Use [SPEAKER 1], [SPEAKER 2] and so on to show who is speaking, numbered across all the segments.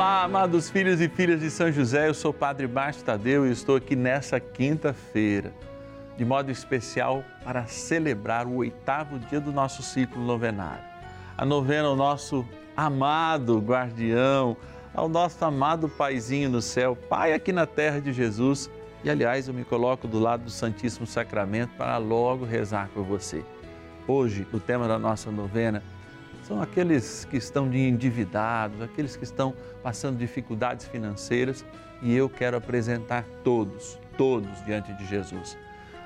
[SPEAKER 1] Olá, amados filhos e filhas de São José, eu sou o Padre Márcio Tadeu e estou aqui nessa quinta-feira, de modo especial para celebrar o oitavo dia do nosso ciclo novenário. A novena ao nosso amado guardião, ao nosso amado Paizinho no céu, Pai aqui na terra de Jesus. E aliás, eu me coloco do lado do Santíssimo Sacramento para logo rezar por você. Hoje, o tema da nossa novena são aqueles que estão endividados, aqueles que estão passando dificuldades financeiras e eu quero apresentar todos, todos diante de Jesus.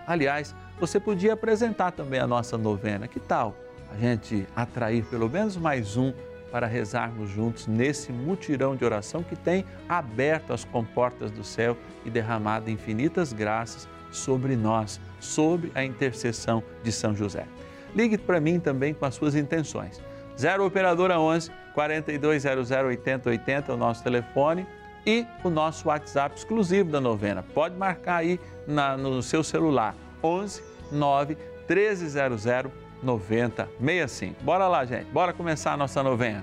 [SPEAKER 1] Aliás, você podia apresentar também a nossa novena. Que tal a gente atrair pelo menos mais um para rezarmos juntos nesse mutirão de oração que tem aberto as comportas do céu e derramado infinitas graças sobre nós, sobre a intercessão de São José. Ligue para mim também com as suas intenções. 0 Operadora 11 4200 8080 é o nosso telefone e o nosso WhatsApp exclusivo da novena. Pode marcar aí na, no seu celular 11 9 1300 9065. Bora lá, gente. Bora começar a nossa novena.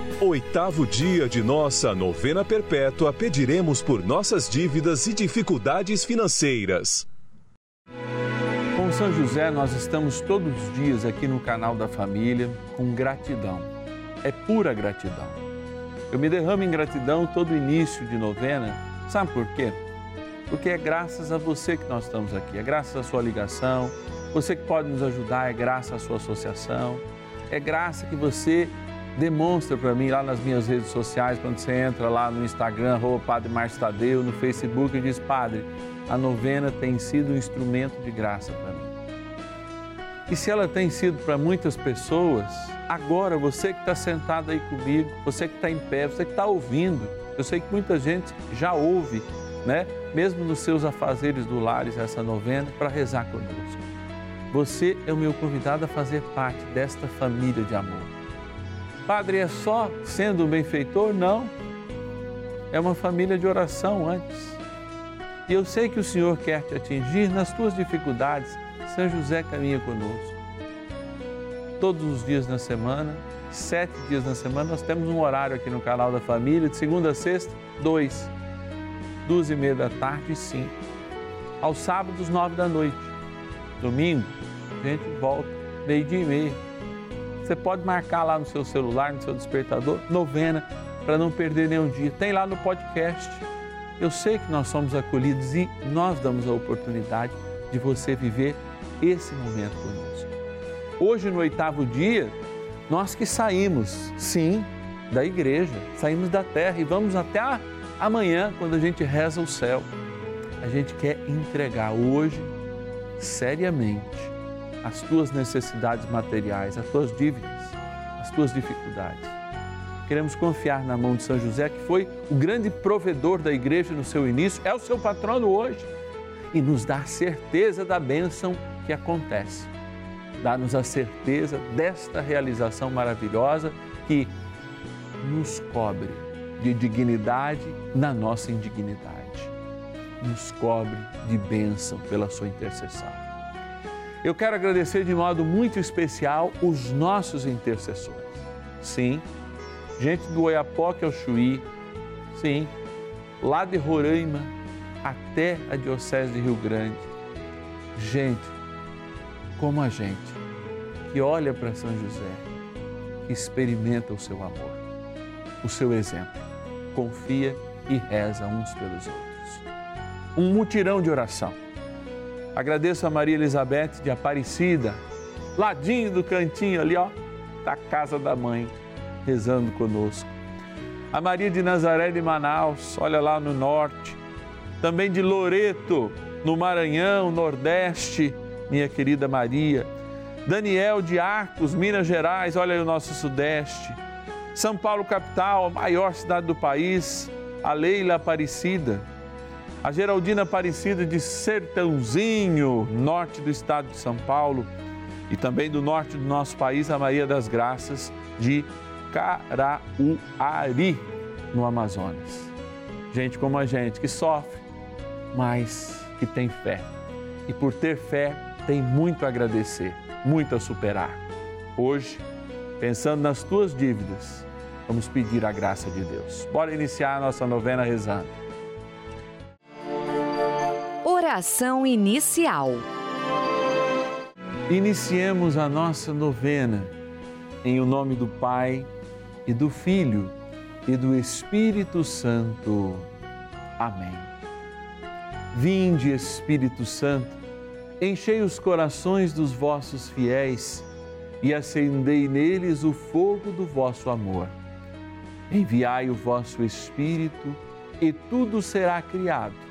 [SPEAKER 2] oitavo dia de nossa novena perpétua, pediremos por nossas dívidas e dificuldades financeiras.
[SPEAKER 1] Com São José, nós estamos todos os dias aqui no canal da família com gratidão. É pura gratidão. Eu me derramo em gratidão todo início de novena. Sabe por quê? Porque é graças a você que nós estamos aqui, é graças à sua ligação, você que pode nos ajudar, é graças à sua associação, é graça que você demonstra para mim lá nas minhas redes sociais, quando você entra lá no Instagram, arroba Padre Márcio Tadeu, no Facebook e diz, Padre, a novena tem sido um instrumento de graça para mim. E se ela tem sido para muitas pessoas, agora você que está sentado aí comigo, você que está em pé, você que está ouvindo, eu sei que muita gente já ouve, né? Mesmo nos seus afazeres do lares, essa novena, para rezar conosco. Você é o meu convidado a fazer parte desta família de amor. Padre, é só sendo um benfeitor? Não. É uma família de oração antes. E eu sei que o Senhor quer te atingir nas tuas dificuldades. São José caminha conosco. Todos os dias na semana, sete dias na semana, nós temos um horário aqui no canal da família, de segunda a sexta, dois. Duas e meia da tarde cinco. Aos sábados, nove da noite. Domingo, a gente volta, meio-dia e meia. Você pode marcar lá no seu celular, no seu despertador, novena, para não perder nenhum dia. Tem lá no podcast. Eu sei que nós somos acolhidos e nós damos a oportunidade de você viver esse momento conosco. Hoje, no oitavo dia, nós que saímos, sim, da igreja, saímos da terra e vamos até a, amanhã, quando a gente reza o céu. A gente quer entregar hoje, seriamente, as tuas necessidades materiais, as tuas dívidas, as tuas dificuldades. queremos confiar na mão de São José, que foi o grande provedor da igreja no seu início, é o seu patrono hoje, e nos dá a certeza da bênção que acontece. Dá-nos a certeza desta realização maravilhosa que nos cobre de dignidade na nossa indignidade. Nos cobre de bênção pela sua intercessão. Eu quero agradecer de modo muito especial os nossos intercessores. Sim, gente do Oiapoque ao Chuí, sim, lá de Roraima até a Diocese de Rio Grande. Gente, como a gente, que olha para São José, que experimenta o seu amor, o seu exemplo, confia e reza uns pelos outros. Um mutirão de oração. Agradeço a Maria Elizabeth de Aparecida, ladinho do cantinho ali, ó, da casa da mãe, rezando conosco. A Maria de Nazaré de Manaus, olha lá no norte. Também de Loreto, no Maranhão, Nordeste, minha querida Maria. Daniel de Arcos, Minas Gerais, olha aí o nosso Sudeste. São Paulo, capital, maior cidade do país, a Leila Aparecida. A Geraldina Aparecida de Sertãozinho, norte do estado de São Paulo. E também do norte do nosso país, a Maria das Graças de Carauari, no Amazonas. Gente como a gente que sofre, mas que tem fé. E por ter fé, tem muito a agradecer, muito a superar. Hoje, pensando nas tuas dívidas, vamos pedir a graça de Deus. Bora iniciar a nossa novena rezando.
[SPEAKER 3] Oração inicial.
[SPEAKER 1] Iniciemos a nossa novena em o nome do Pai e do Filho e do Espírito Santo. Amém. Vinde, Espírito Santo, enchei os corações dos vossos fiéis e acendei neles o fogo do vosso amor. Enviai o vosso Espírito e tudo será criado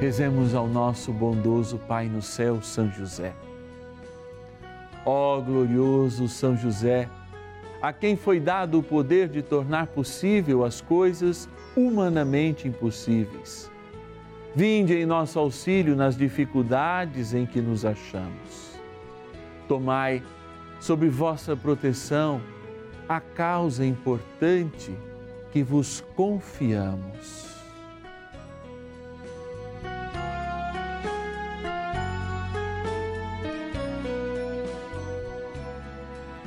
[SPEAKER 1] Rezemos ao nosso bondoso Pai no céu, São José. Ó glorioso São José, a quem foi dado o poder de tornar possível as coisas humanamente impossíveis. Vinde em nosso auxílio nas dificuldades em que nos achamos. Tomai sob vossa proteção a causa importante que vos confiamos.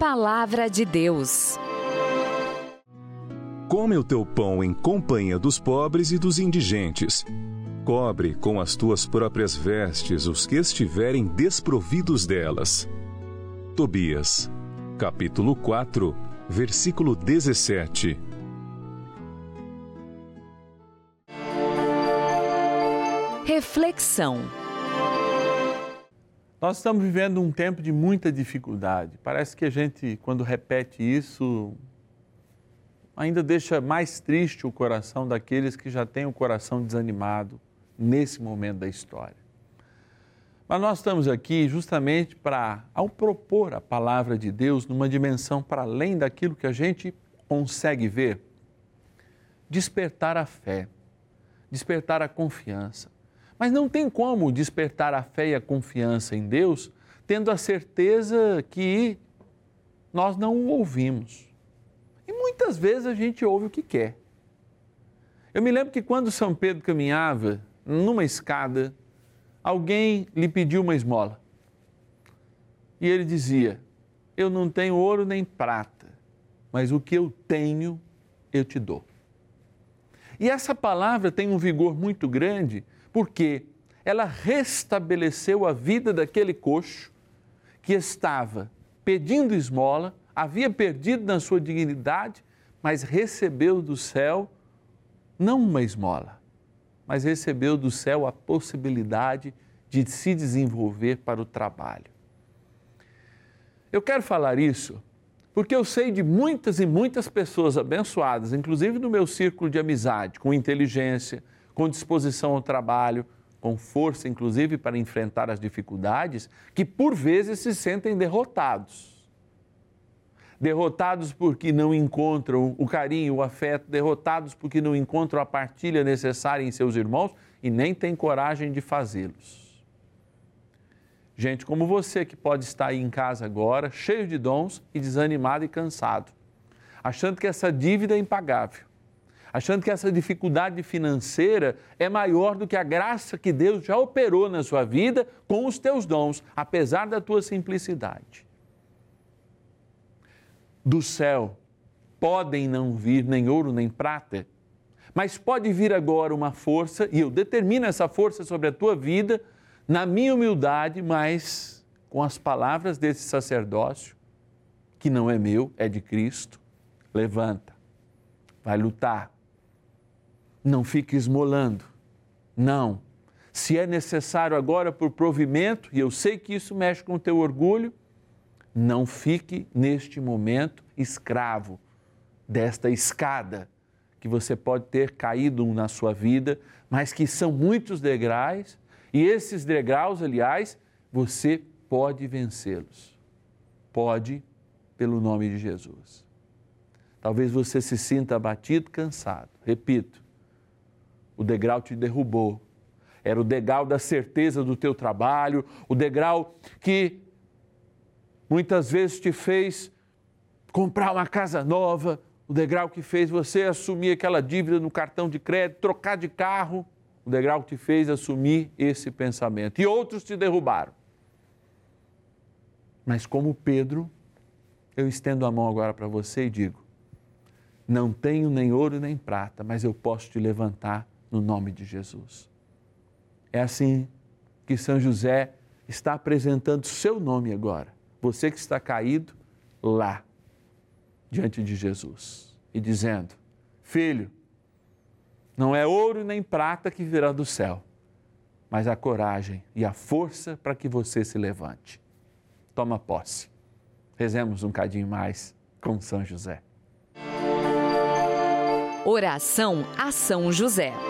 [SPEAKER 3] Palavra de Deus.
[SPEAKER 2] Come o teu pão em companhia dos pobres e dos indigentes. Cobre com as tuas próprias vestes os que estiverem desprovidos delas. Tobias, capítulo 4, versículo 17.
[SPEAKER 3] Reflexão.
[SPEAKER 1] Nós estamos vivendo um tempo de muita dificuldade. Parece que a gente, quando repete isso, ainda deixa mais triste o coração daqueles que já têm o coração desanimado, nesse momento da história. Mas nós estamos aqui justamente para, ao propor a palavra de Deus numa dimensão para além daquilo que a gente consegue ver, despertar a fé, despertar a confiança. Mas não tem como despertar a fé e a confiança em Deus tendo a certeza que nós não o ouvimos. E muitas vezes a gente ouve o que quer. Eu me lembro que quando São Pedro caminhava numa escada, alguém lhe pediu uma esmola. E ele dizia: Eu não tenho ouro nem prata, mas o que eu tenho, eu te dou. E essa palavra tem um vigor muito grande, porque ela restabeleceu a vida daquele coxo que estava pedindo esmola, havia perdido na sua dignidade, mas recebeu do céu não uma esmola, mas recebeu do céu a possibilidade de se desenvolver para o trabalho. Eu quero falar isso porque eu sei de muitas e muitas pessoas abençoadas, inclusive no meu círculo de amizade, com inteligência, com disposição ao trabalho, com força, inclusive, para enfrentar as dificuldades, que por vezes se sentem derrotados. Derrotados porque não encontram o carinho, o afeto, derrotados porque não encontram a partilha necessária em seus irmãos e nem têm coragem de fazê-los. Gente como você que pode estar aí em casa agora, cheio de dons e desanimado e cansado, achando que essa dívida é impagável, achando que essa dificuldade financeira é maior do que a graça que Deus já operou na sua vida com os teus dons, apesar da tua simplicidade. Do céu podem não vir nem ouro nem prata, mas pode vir agora uma força, e eu determino essa força sobre a tua vida na minha humildade, mas com as palavras desse sacerdócio, que não é meu, é de Cristo, levanta, vai lutar. Não fique esmolando. Não. Se é necessário agora por provimento, e eu sei que isso mexe com o teu orgulho, não fique neste momento escravo desta escada que você pode ter caído na sua vida, mas que são muitos degraus e esses degraus, aliás, você pode vencê-los. Pode, pelo nome de Jesus. Talvez você se sinta abatido, cansado. Repito, o degrau te derrubou. Era o degrau da certeza do teu trabalho, o degrau que muitas vezes te fez comprar uma casa nova, o degrau que fez você assumir aquela dívida no cartão de crédito, trocar de carro o degrau que te fez assumir esse pensamento. E outros te derrubaram. Mas como Pedro, eu estendo a mão agora para você e digo: não tenho nem ouro nem prata, mas eu posso te levantar no nome de Jesus. É assim que São José está apresentando seu nome agora. Você que está caído lá, diante de Jesus, e dizendo: Filho, não é ouro nem prata que virá do céu, mas a coragem e a força para que você se levante. Toma posse. Rezemos um cadinho mais com São José.
[SPEAKER 3] Oração a São José.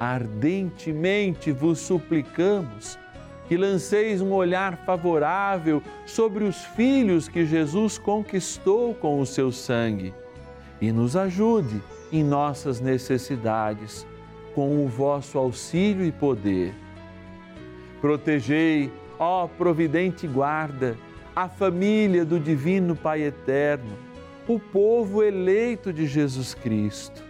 [SPEAKER 1] ardentemente vos suplicamos que lanceis um olhar favorável sobre os filhos que Jesus conquistou com o seu sangue e nos ajude em nossas necessidades, com o vosso auxílio e poder. Protegei, ó providente guarda, a família do Divino Pai Eterno, o povo eleito de Jesus Cristo.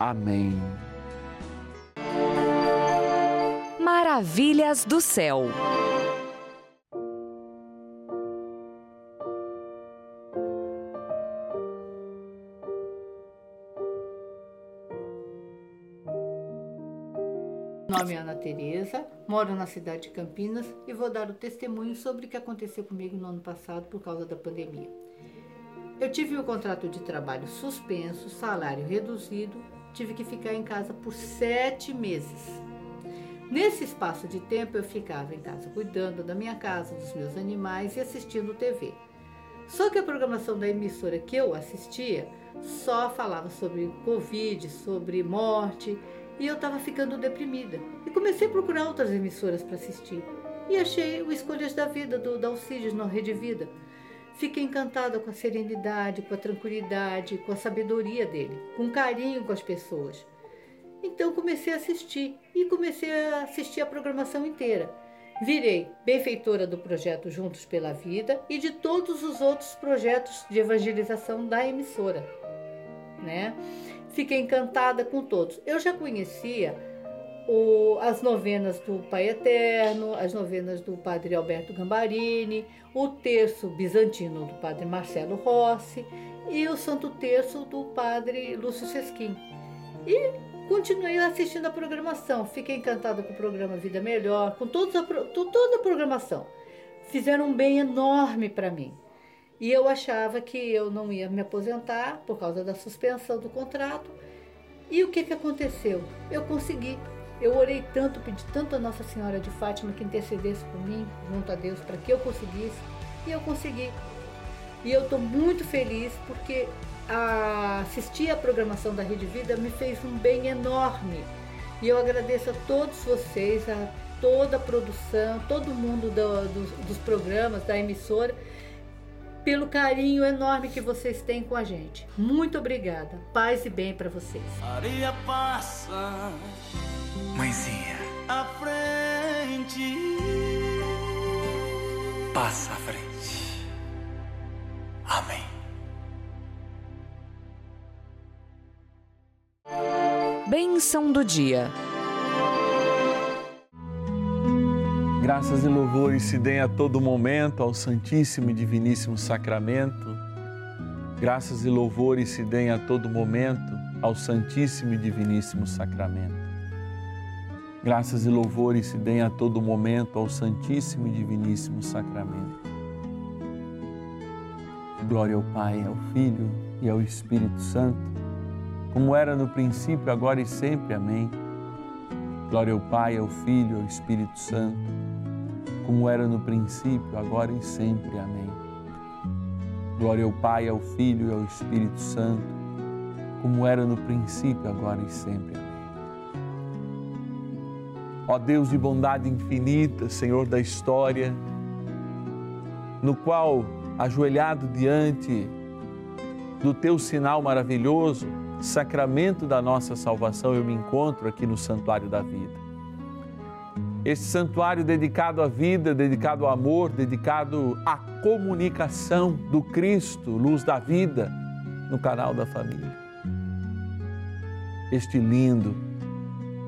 [SPEAKER 1] Amém.
[SPEAKER 3] Maravilhas do céu.
[SPEAKER 4] Meu nome é Ana Tereza, moro na cidade de Campinas e vou dar o testemunho sobre o que aconteceu comigo no ano passado por causa da pandemia. Eu tive o contrato de trabalho suspenso, salário reduzido, tive que ficar em casa por sete meses. Nesse espaço de tempo eu ficava em casa cuidando da minha casa, dos meus animais e assistindo TV. Só que a programação da emissora que eu assistia só falava sobre Covid, sobre morte e eu estava ficando deprimida. E comecei a procurar outras emissoras para assistir. E achei o Escolhas da Vida, do Dalcides, na Rede Vida. Fiquei encantada com a serenidade, com a tranquilidade, com a sabedoria dele, com carinho com as pessoas. Então comecei a assistir e comecei a assistir a programação inteira. Virei benfeitora do projeto Juntos pela Vida e de todos os outros projetos de evangelização da emissora, né? Fiquei encantada com todos. Eu já conhecia o, as novenas do Pai Eterno, as novenas do Padre Alberto Gambarini, o terço bizantino do Padre Marcelo Rossi e o Santo Terço do Padre Lúcio Sesquim. E continuei assistindo a programação. Fiquei encantada com o programa Vida Melhor, com todos a, toda a programação. Fizeram um bem enorme para mim. E eu achava que eu não ia me aposentar por causa da suspensão do contrato. E o que, que aconteceu? Eu consegui. Eu orei tanto, pedi tanto a Nossa Senhora de Fátima que intercedesse por mim, junto a Deus, para que eu conseguisse. E eu consegui. E eu estou muito feliz porque a assistir a programação da Rede Vida me fez um bem enorme. E eu agradeço a todos vocês, a toda a produção, todo mundo do, do, dos programas, da emissora, pelo carinho enorme que vocês têm com a gente. Muito obrigada. Paz e bem para vocês.
[SPEAKER 5] Passa,
[SPEAKER 6] Mãezinha,
[SPEAKER 5] à frente.
[SPEAKER 6] passa à frente. Amém.
[SPEAKER 3] Bênção do dia.
[SPEAKER 1] Graças e louvores se deem a todo momento ao Santíssimo e Diviníssimo Sacramento. Graças e louvores se deem a todo momento ao Santíssimo e Diviníssimo Sacramento. Graças e louvores se deem a todo momento ao Santíssimo e Diviníssimo Sacramento. Glória ao Pai, ao Filho e ao Espírito Santo, como era no princípio, agora e sempre. Amém. Glória ao Pai, ao Filho e ao Espírito Santo, como era no princípio, agora e sempre. Amém. Glória ao Pai, ao Filho e ao Espírito Santo, como era no princípio, agora e sempre. Amém. Ó Deus de bondade infinita, Senhor da história, no qual, ajoelhado diante do teu sinal maravilhoso, sacramento da nossa salvação, eu me encontro aqui no Santuário da Vida. Este santuário dedicado à vida, dedicado ao amor, dedicado à comunicação do Cristo, luz da vida, no canal da família. Este lindo,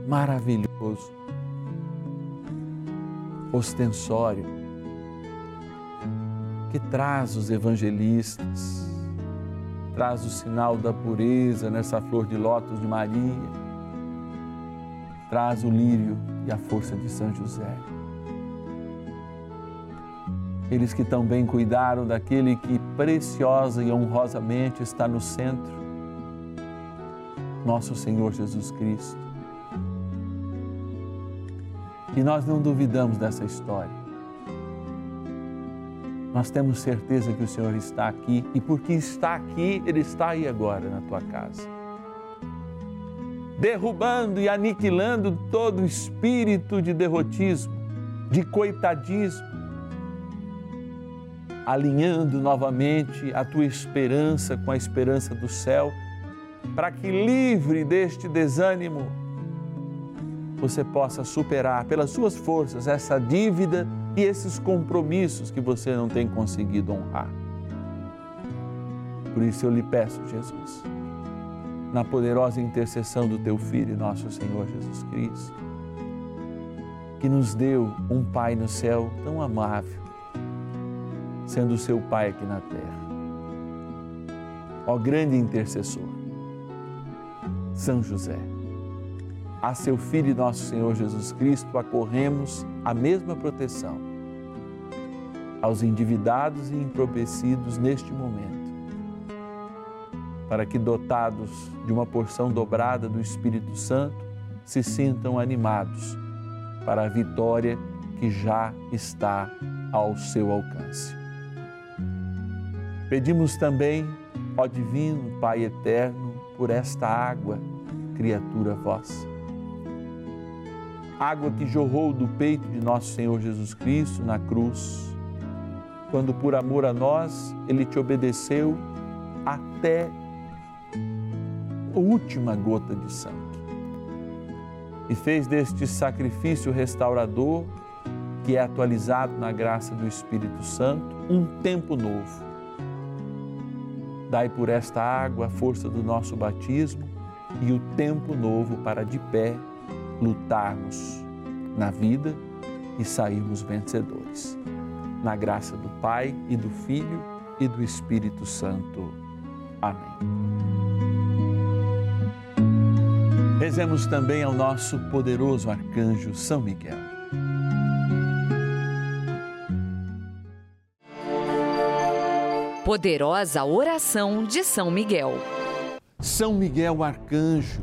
[SPEAKER 1] maravilhoso, ostensório, que traz os evangelistas, traz o sinal da pureza nessa flor de lótus de Maria, traz o lírio e a força de São José. Eles que tão bem cuidaram daquele que preciosa e honrosamente está no centro, nosso Senhor Jesus Cristo. E nós não duvidamos dessa história. Nós temos certeza que o Senhor está aqui e porque está aqui, Ele está aí agora na tua casa. Derrubando e aniquilando todo espírito de derrotismo, de coitadismo, alinhando novamente a tua esperança com a esperança do céu, para que livre deste desânimo, você possa superar pelas suas forças essa dívida e esses compromissos que você não tem conseguido honrar. Por isso eu lhe peço, Jesus, na poderosa intercessão do teu Filho, nosso Senhor Jesus Cristo, que nos deu um Pai no céu tão amável, sendo o seu Pai aqui na terra. Ó grande intercessor, São José, a seu Filho e nosso Senhor Jesus Cristo acorremos a mesma proteção aos endividados e empropecidos neste momento, para que, dotados de uma porção dobrada do Espírito Santo, se sintam animados para a vitória que já está ao seu alcance. Pedimos também, ó Divino Pai Eterno, por esta água, criatura vossa. Água que jorrou do peito de nosso Senhor Jesus Cristo na cruz, quando por amor a nós ele te obedeceu até a última gota de sangue. E fez deste sacrifício restaurador, que é atualizado na graça do Espírito Santo, um tempo novo Dai por esta água a força do nosso batismo e o tempo novo para de pé lutarmos na vida e sairmos vencedores. Na graça do Pai e do Filho e do Espírito Santo. Amém. Rezemos também ao nosso poderoso arcanjo São Miguel.
[SPEAKER 3] Poderosa oração de São Miguel.
[SPEAKER 1] São Miguel Arcanjo,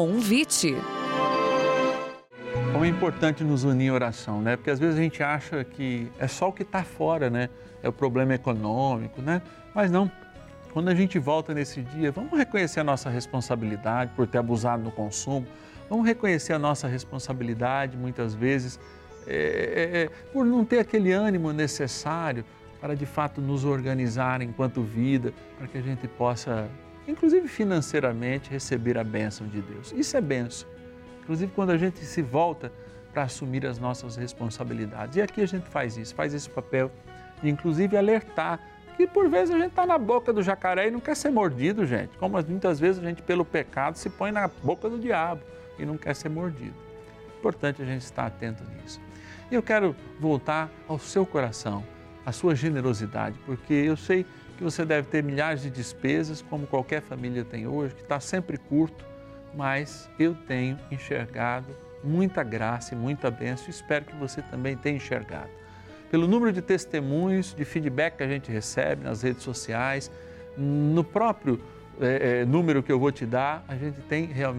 [SPEAKER 3] Convite.
[SPEAKER 1] Como é importante nos unir em oração, né? Porque às vezes a gente acha que é só o que está fora, né? É o problema econômico, né? Mas não. Quando a gente volta nesse dia, vamos reconhecer a nossa responsabilidade por ter abusado no consumo, vamos reconhecer a nossa responsabilidade, muitas vezes, é, é, é, por não ter aquele ânimo necessário para de fato nos organizar enquanto vida, para que a gente possa, inclusive financeiramente, receber a bênção de Deus. Isso é bênção. Inclusive quando a gente se volta para assumir as nossas responsabilidades. E aqui a gente faz isso, faz esse papel de inclusive alertar que por vezes a gente está na boca do jacaré e não quer ser mordido, gente. Como muitas vezes a gente, pelo pecado, se põe na boca do diabo e não quer ser mordido. Importante a gente estar atento nisso. E eu quero voltar ao seu coração, à sua generosidade, porque eu sei que você deve ter milhares de despesas, como qualquer família tem hoje, que está sempre curto, mas eu tenho enxergado muita graça e muita bênção. Espero que você também tenha enxergado pelo número de testemunhos, de feedback que a gente recebe nas redes sociais, no próprio é, número que eu vou te dar, a gente tem realmente